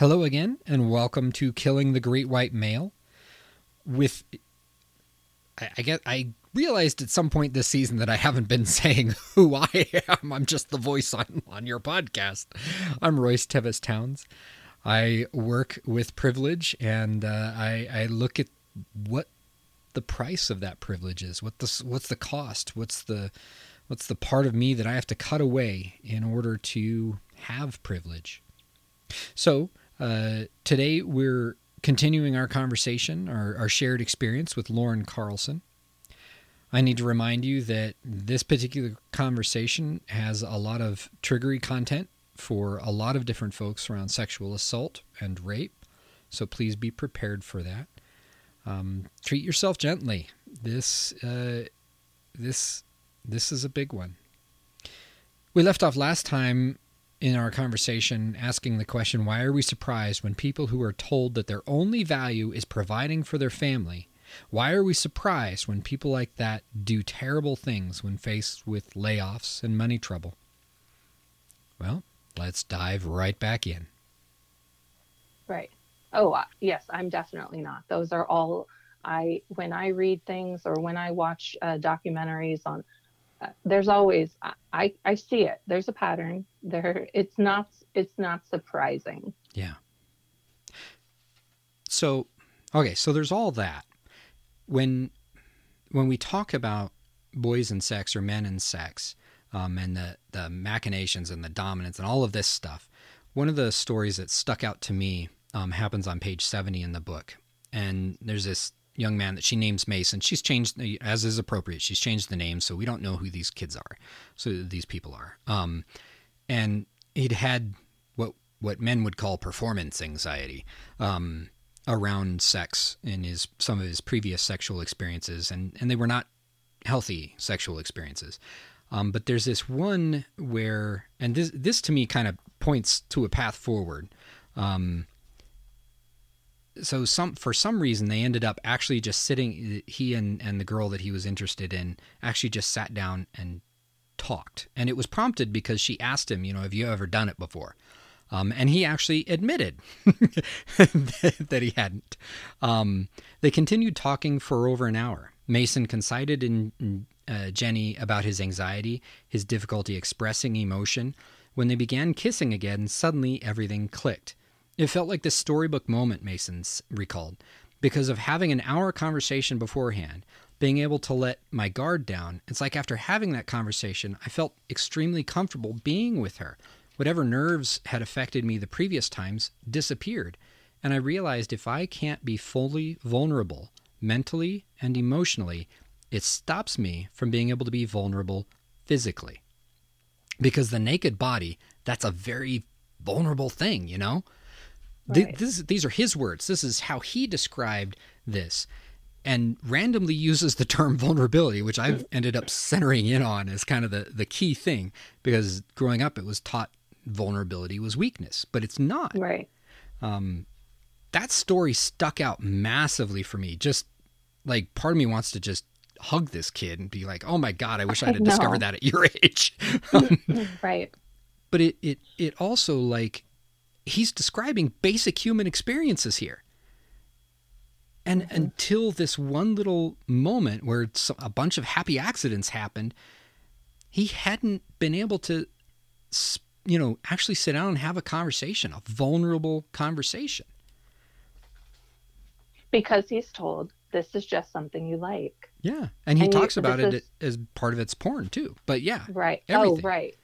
Hello again, and welcome to Killing the Great White Male. With, I, I guess I realized at some point this season that I haven't been saying who I am. I'm just the voice on on your podcast. I'm Royce Tevis Towns. I work with privilege, and uh, I I look at what the price of that privilege is. What the what's the cost? What's the what's the part of me that I have to cut away in order to have privilege? So uh, today, we're continuing our conversation, our, our shared experience with Lauren Carlson. I need to remind you that this particular conversation has a lot of triggery content for a lot of different folks around sexual assault and rape. So please be prepared for that. Um, treat yourself gently. This uh, this this is a big one. We left off last time in our conversation asking the question why are we surprised when people who are told that their only value is providing for their family why are we surprised when people like that do terrible things when faced with layoffs and money trouble? Well let's dive right back in. Right. Oh uh, yes i'm definitely not. Those are all i when i read things or when i watch uh, documentaries on there's always I, I see it. There's a pattern. There it's not it's not surprising. Yeah. So okay so there's all that. When when we talk about boys and sex or men and sex um, and the the machinations and the dominance and all of this stuff one of the stories that stuck out to me um, happens on page 70 in the book. And there's this young man that she names Mason. She's changed, as is appropriate, she's changed the name, so we don't know who these kids are. So these people are. Um, and he'd had what what men would call performance anxiety um, around sex in his some of his previous sexual experiences, and and they were not healthy sexual experiences. Um, but there's this one where, and this this to me kind of points to a path forward. Um, so some for some reason they ended up actually just sitting he and and the girl that he was interested in actually just sat down and talked. And it was prompted because she asked him you know have you ever done it before? Um, and he actually admitted that he hadn't. Um, they continued talking for over an hour. Mason confided in, uh, jenny about his anxiety his difficulty expressing emotion. When they began kissing again suddenly everything clicked it felt like this storybook moment, Mason's recalled, because of having an hour conversation beforehand, being able to let my guard down. It's like after having that conversation, I felt extremely comfortable being with her. Whatever nerves had affected me the previous times disappeared. And I realized if I can't be fully vulnerable, mentally and emotionally, it stops me from being able to be vulnerable physically. Because the naked body, that's a very vulnerable thing, you know? Right. This, these are his words. This is how he described this and randomly uses the term vulnerability, which I've ended up centering in on as kind of the, the key thing because growing up it was taught vulnerability was weakness, but it's not. Right. Um, that story stuck out massively for me. Just like part of me wants to just hug this kid and be like, "Oh my god, I wish I had discovered that at your age." right. But it it it also like he's describing basic human experiences here. And mm-hmm. until this one little moment where a bunch of happy accidents happened, he hadn't been able to, you know, actually sit down and have a conversation, a vulnerable conversation. Because he's told this is just something you like. Yeah, and he and talks you, about it is, as part of its porn too. But yeah, right. Oh, everything. Oh, right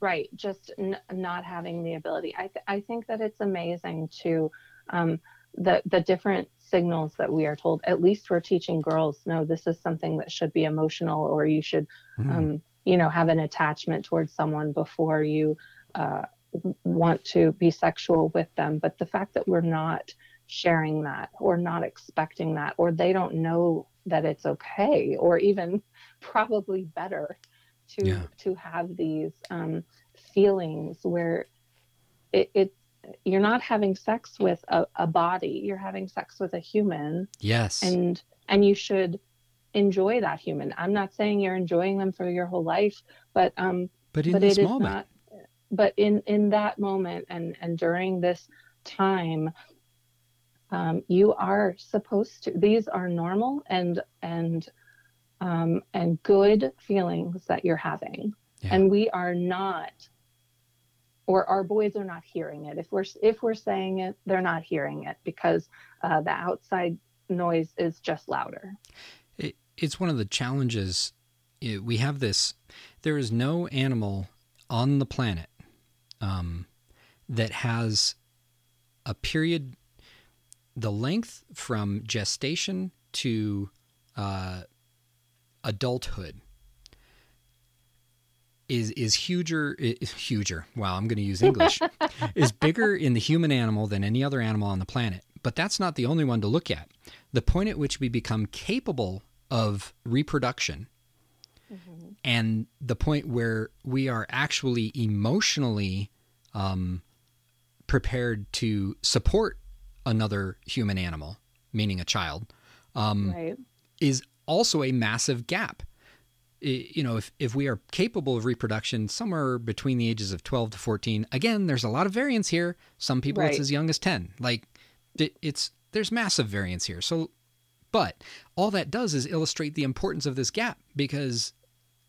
right just n- not having the ability. I th- i think that it's amazing to um, the the different signals that we are told. At least we're teaching girls no this is something that should be emotional or you should mm. um, you know have an attachment towards someone before you uh, want to be sexual with them. But the fact that we're not sharing that or not expecting that or they don't know that it's okay or even probably better to yeah. to have these um, feelings where it, it you're not having sex with a, a, body you're having sex with a human. Yes. And and you should enjoy that human. I'm not saying you're enjoying them for your whole life but um but in but this moment. not, but in in that moment and and during this time um, you are supposed to these are normal and and um, and good feelings that you're having. Yeah. and we are not or our boys are not hearing it. If we're if we're saying it they're not hearing it because uh, the outside noise is just louder. It, it's one of the challenges. It, we have this there is no animal on the planet um, that has a period the length from gestation to uh, adulthood is is huger is huger wow i'm going to use english is bigger in the human animal than any other animal on the planet but that's not the only one to look at the point at which we become capable of reproduction mm-hmm. and the point where we are actually emotionally um, prepared to support another human animal meaning a child um, right. is also a massive gap you know, if, if we are capable of reproduction somewhere between the ages of 12 to 14, again, there's a lot of variance here. Some people right. it's as young as 10. Like it, it's, there's massive variance here. So, but all that does is illustrate the importance of this gap because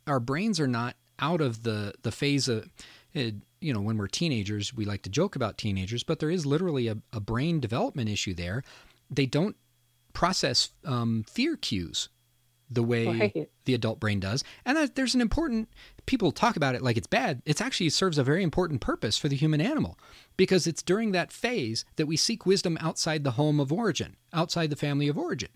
our brains are not out of the, the phase of, eh, you know, when we're teenagers, we like to joke about teenagers, but there is literally a, a brain development issue there. They don't process um, fear cues the way right. the adult brain does. And that, there's an important, people talk about it like it's bad. It actually serves a very important purpose for the human animal because it's during that phase that we seek wisdom outside the home of origin, outside the family of origin.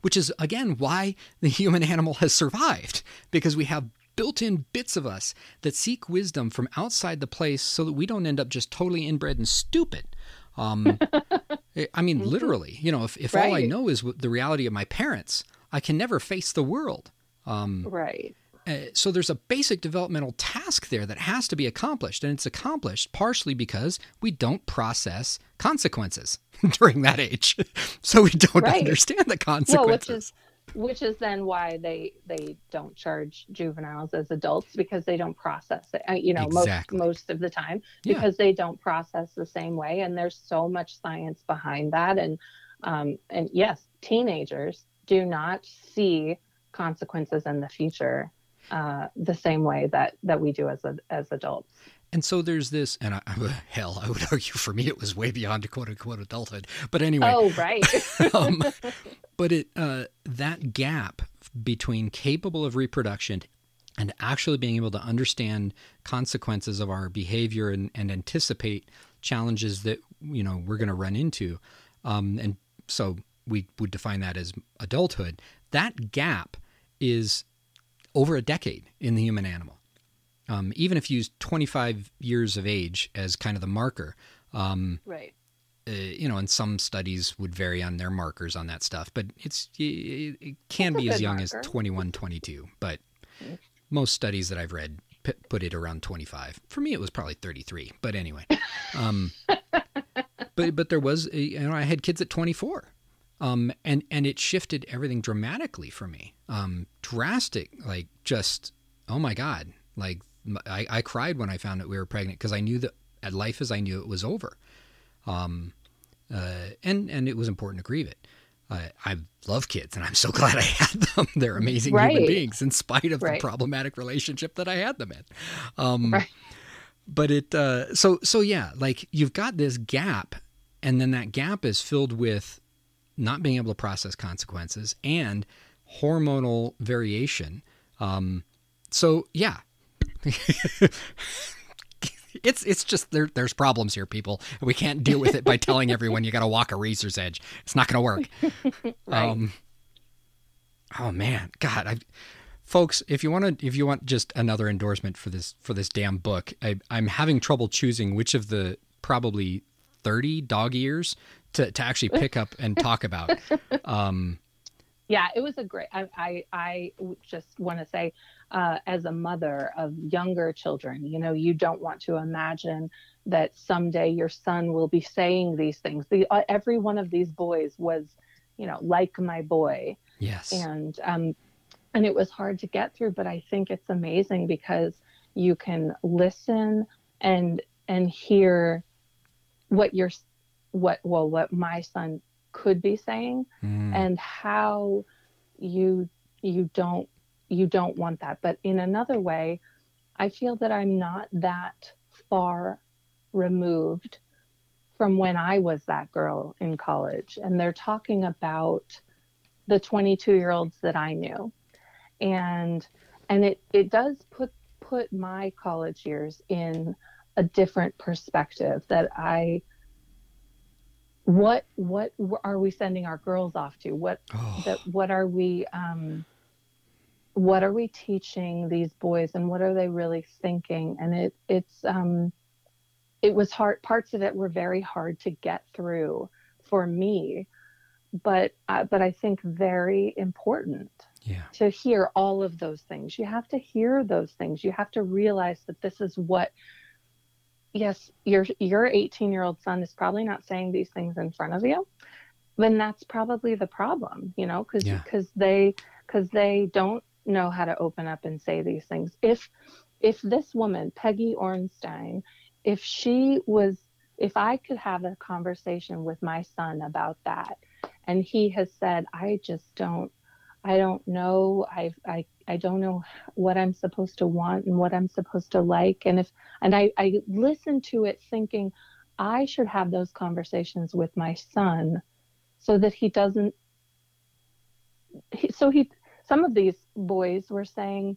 Which is, again, why the human animal has survived because we have built in bits of us that seek wisdom from outside the place so that we don't end up just totally inbred and stupid. Um, I mean, mm-hmm. literally, you know, if, if right. all I know is the reality of my parents, I can never face the world. Um, right. Uh, so there's a basic developmental task there that has to be accomplished, and it's accomplished partially because we don't process consequences during that age, so we don't right. understand the consequences. Well, which is which is then why they they don't charge juveniles as adults because they don't process it. Uh, you know, exactly. most most of the time because yeah. they don't process the same way, and there's so much science behind that, and um, and yes, teenagers do not see consequences in the future uh, the same way that that we do as a, as adults. And so there's this, and I, hell, I would argue for me it was way beyond quote unquote adulthood. But anyway, oh right. um, but it uh, that gap between capable of reproduction and actually being able to understand consequences of our behavior and, and anticipate challenges that you know we're going to run into, um, and so we would define that as adulthood, that gap is over a decade in the human animal. Um, even if you use 25 years of age as kind of the marker, um, right? Uh, you know, and some studies would vary on their markers on that stuff, but it's it, it can be as young marker. as 21, 22. But mm. most studies that I've read p- put it around 25. For me, it was probably 33. But anyway, um, but but there was you know I had kids at 24 um, and and it shifted everything dramatically for me. Um, drastic, like just oh my god, like I, I cried when I found out we were pregnant because I knew that at life as I knew it was over. Um, uh, and and it was important to grieve it. Uh, I love kids, and I'm so glad I had them. They're amazing right. human beings, in spite of right. the problematic relationship that I had them in. Um, right. But it uh, so so yeah, like you've got this gap, and then that gap is filled with not being able to process consequences, and hormonal variation. Um, so yeah, it's it's just there, there's problems here, people. We can't deal with it by telling everyone you got to walk a razor's edge. It's not going to work. right. Um, oh man, God, I, folks, if you want to, if you want just another endorsement for this for this damn book, I, I'm having trouble choosing which of the probably 30 dog ears to, to actually pick up and talk about. Um, yeah, it was a great. I I, I just want to say, uh, as a mother of younger children, you know, you don't want to imagine that someday your son will be saying these things. The, uh, every one of these boys was, you know, like my boy. Yes. And um, and it was hard to get through, but I think it's amazing because you can listen and and hear what you're what well what my son could be saying Mm. and how you you don't you don't want that. But in another way i feel that i'm not that far removed from when i was that girl in college. And they're talking about the 22 year olds that i knew. And and it it does put put my college years in a different perspective that i what what are we sending our girls off to? What Oh, that what are we um what are we teaching these boys and what are they really thinking? And it it's um it was hard parts of it were very hard to get through for me but uh, but i think very important yeah. to hear all of those things. You have to hear those things. You have to realize that this is what yes your your 18 year old son is probably not saying these things in front of you then that's probably the problem you know because Yeah. because they because they don't know how to open up and say these things if if this woman peggy orenstein if she was if i could have a conversation with my son about that and he has said i just don't i don't know i i i don't know what i'm supposed to want and what i'm supposed to like and if and i i listen to it thinking i should have those conversations with my son so that he doesn't he, so he some of these boys were saying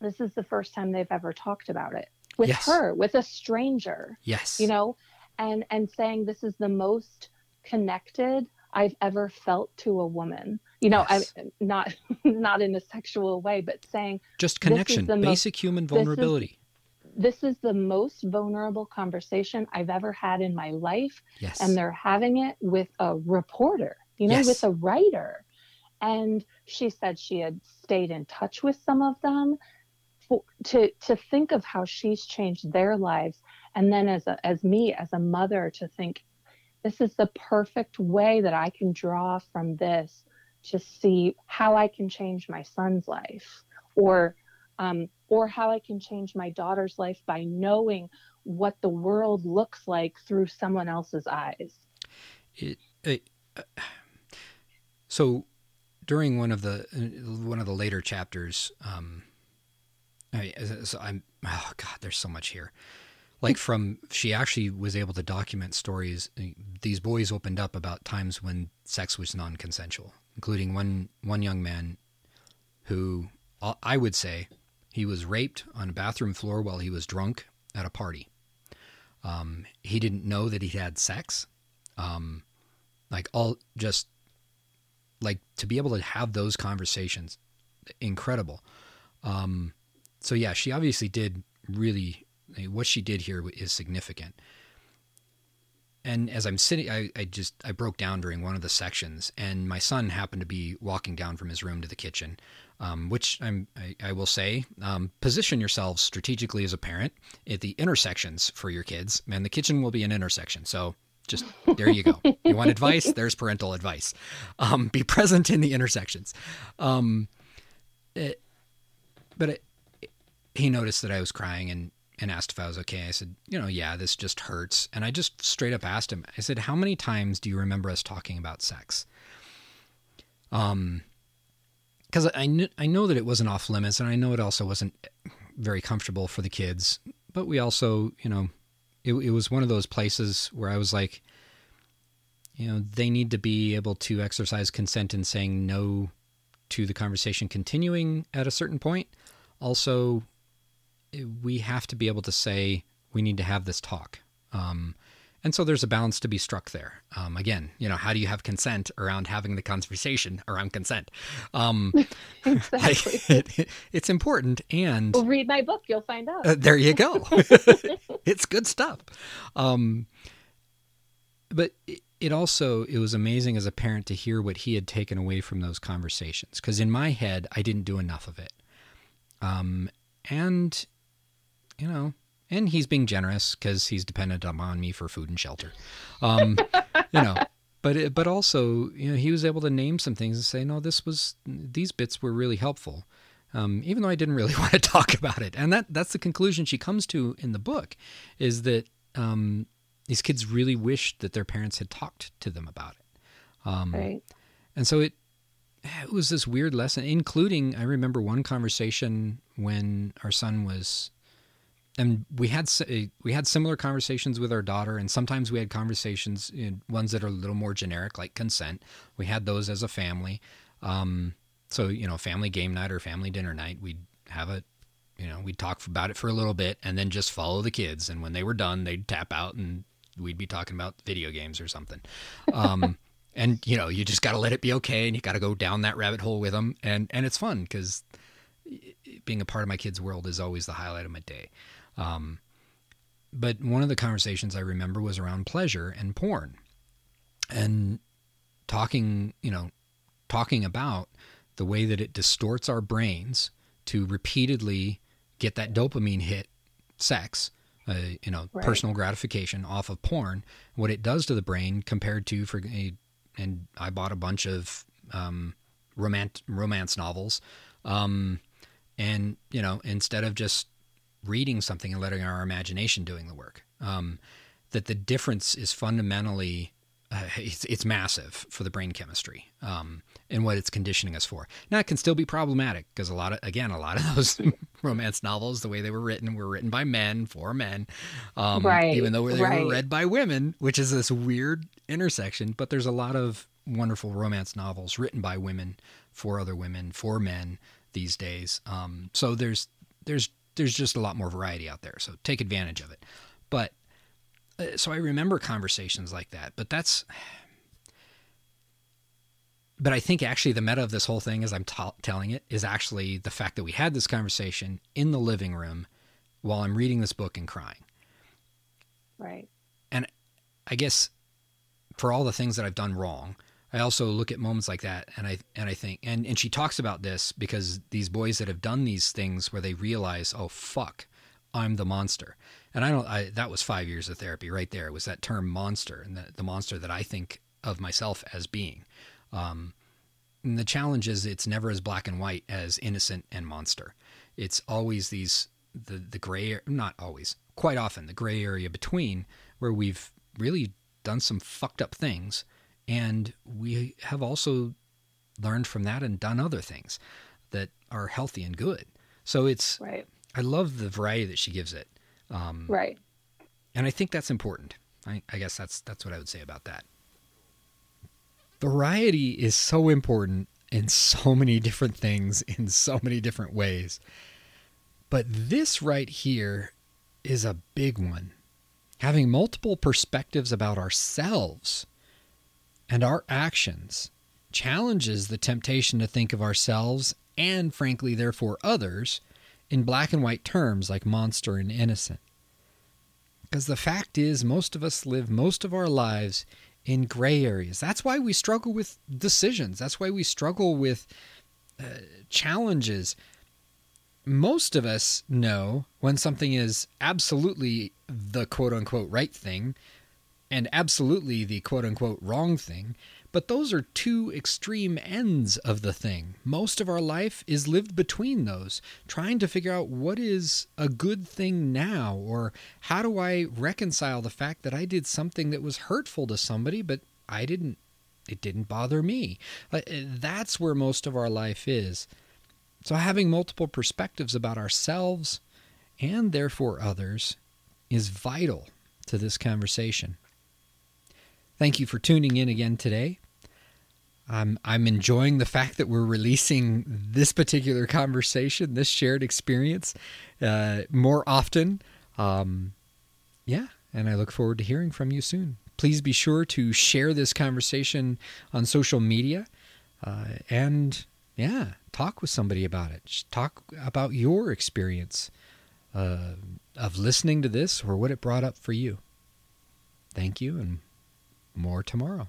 this is the first time they've ever talked about it with Yes. her with a stranger Yes. you know and and saying this is the most connected i've ever felt to a woman you know Yes. i not not in a sexual way but saying Just connection, the most- basic human this is- vulnerability. this is the most vulnerable conversation i've ever had in my life yes. and they're having it with a reporter, you know, Yes. with a writer. And she said she had stayed in touch with some of them for, to to think of how she's changed their lives, and then as a, as me as a mother to think this is the perfect way that I can draw from this to see how I can change my son's life, or um, or how I can change my daughter's life by knowing what the world looks like through someone else's eyes. it, it, uh, so during one of the uh, one of the later chapters um I, so I'm oh god there's so much here like from she actually was able to document stories uh, these boys opened up about times when sex was non-consensual including one one young man who I would say he was raped on a bathroom floor while he was drunk at a party. Um, he didn't know that he had sex. Um, like all just like to be able to have those conversations incredible. Um so yeah she obviously did really what she did here is significant and as i'm sitting I, I just i broke down during one of the sections and my son happened to be walking down from his room to the kitchen um, which I'm, I, I will say um, position yourselves strategically as a parent at the intersections for your kids and the kitchen will be an intersection so just there you go. You want advice? There's parental advice. Um, be present in the intersections. Um, it, but it, he noticed that I was crying and, and asked if I was okay. I said, you know, yeah, this just hurts. And I just straight up asked him, I said, how many times do you remember us talking about sex? Um, because I, kn- I know that it wasn't off limits and I know it also wasn't very comfortable for the kids, but we also, you know, it, it was one of those places where I was like, you know, they need to be able to exercise consent in saying no to the conversation continuing at a certain point. Also, we have to be able to say we need to have this talk. Um, and so there's a balance to be struck there. Um, again, you know, how do you have consent around having the conversation around consent? Um, Exactly. it, it's important, and well, read my book, you'll find out. uh, there you go. it's good stuff. Um, but it, it also it was amazing as a parent to hear what he had taken away from those conversations because in my head I didn't do enough of it. Um, and you know, and he's being generous because he's dependent on me for food and shelter. Um, you know. But, it, but also, you know, he was able to name some things and say, no, this was, these bits were really helpful um, even though I didn't really want to talk about it. And that that's the conclusion she comes to in the book, is that um, these kids really wished that their parents had talked to them about it. Um, right. And so it it was this weird lesson, including I remember one conversation when our son was, and we had we had similar conversations with our daughter, and sometimes we had conversations, in ones that are a little more generic, like consent. We had those as a family. Um, so you know, family game night or family dinner night, we'd have a, you know, we'd talk about it for a little bit, and then just follow the kids. And when they were done, they'd tap out, and we'd be talking about video games or something. Um, and you know you just got to let it be okay and you got to go down that rabbit hole with them and and it's fun because being a part of my kids world is always the highlight of my day um, but one of the conversations i remember was around pleasure and porn and talking you know talking about the way that it distorts our brains to repeatedly get that dopamine hit sex uh, you know right. personal gratification off of porn what it does to the brain compared to for a and I bought a bunch of um, romance romance novels. Um, and you know, instead of just reading something and letting our imagination doing the work, um, that the difference is fundamentally uh, it's, it's massive for the brain chemistry um, and what it's conditioning us for. Now it can still be problematic because a lot of again a lot of those romance novels, the way they were written, were written by men for men, um, right? Even though they right. were read by women, which is this weird intersection. But there's a lot of wonderful romance novels written by women for other women for men these days. Um, so there's there's there's just a lot more variety out there. So take advantage of it. But uh, so I remember conversations like that, but that's but I think actually the meta of this whole thing, as I'm t- telling it, is actually the fact that we had this conversation in the living room while I'm reading this book and crying. Right. And I guess for all the things that I've done wrong, I also look at moments like that and I and I think and and she talks about this because these boys that have done these things where they realize, oh fuck, I'm the monster. And I don't I that was 5 years of therapy right there. It was that term monster and the, the monster that I think of myself as being. Um, the challenge is it's never as black and white as innocent and monster. It's always these the the gray not always quite often the gray area between where we've really done some fucked up things and we have also learned from that and done other things that are healthy and good. So it's right. I love the variety that she gives it. Um, right. And I think that's important. I, I guess that's that's what I would say about that variety is so important in so many different things in so many different ways. But this right here is a big one. Having multiple perspectives about ourselves and our actions challenges the temptation to think of ourselves and, frankly, therefore others in black and white terms like monster and innocent. Because the fact is, most of us live most of our lives in gray areas. That's why we struggle with decisions. That's why we struggle with uh, challenges. Most of us know when something is absolutely the quote unquote right thing and absolutely the quote unquote wrong thing, but those are two extreme ends of the thing. Most of our life is lived between those, trying to figure out what is a good thing now, or how do I reconcile the fact that I did something that was hurtful to somebody, but I didn't, it didn't bother me. Uh, that's where most of our life is. So having multiple perspectives about ourselves and therefore others is vital to this conversation. Thank you for tuning in again today. I'm I'm enjoying the fact that we're releasing this particular conversation, this shared experience, uh, more often. Um, yeah, and I look forward to hearing from you soon. Please be sure to share this conversation on social media, uh, and yeah, talk with somebody about it. Talk about your experience uh, of listening to this or what it brought up for you. Thank you, and more tomorrow.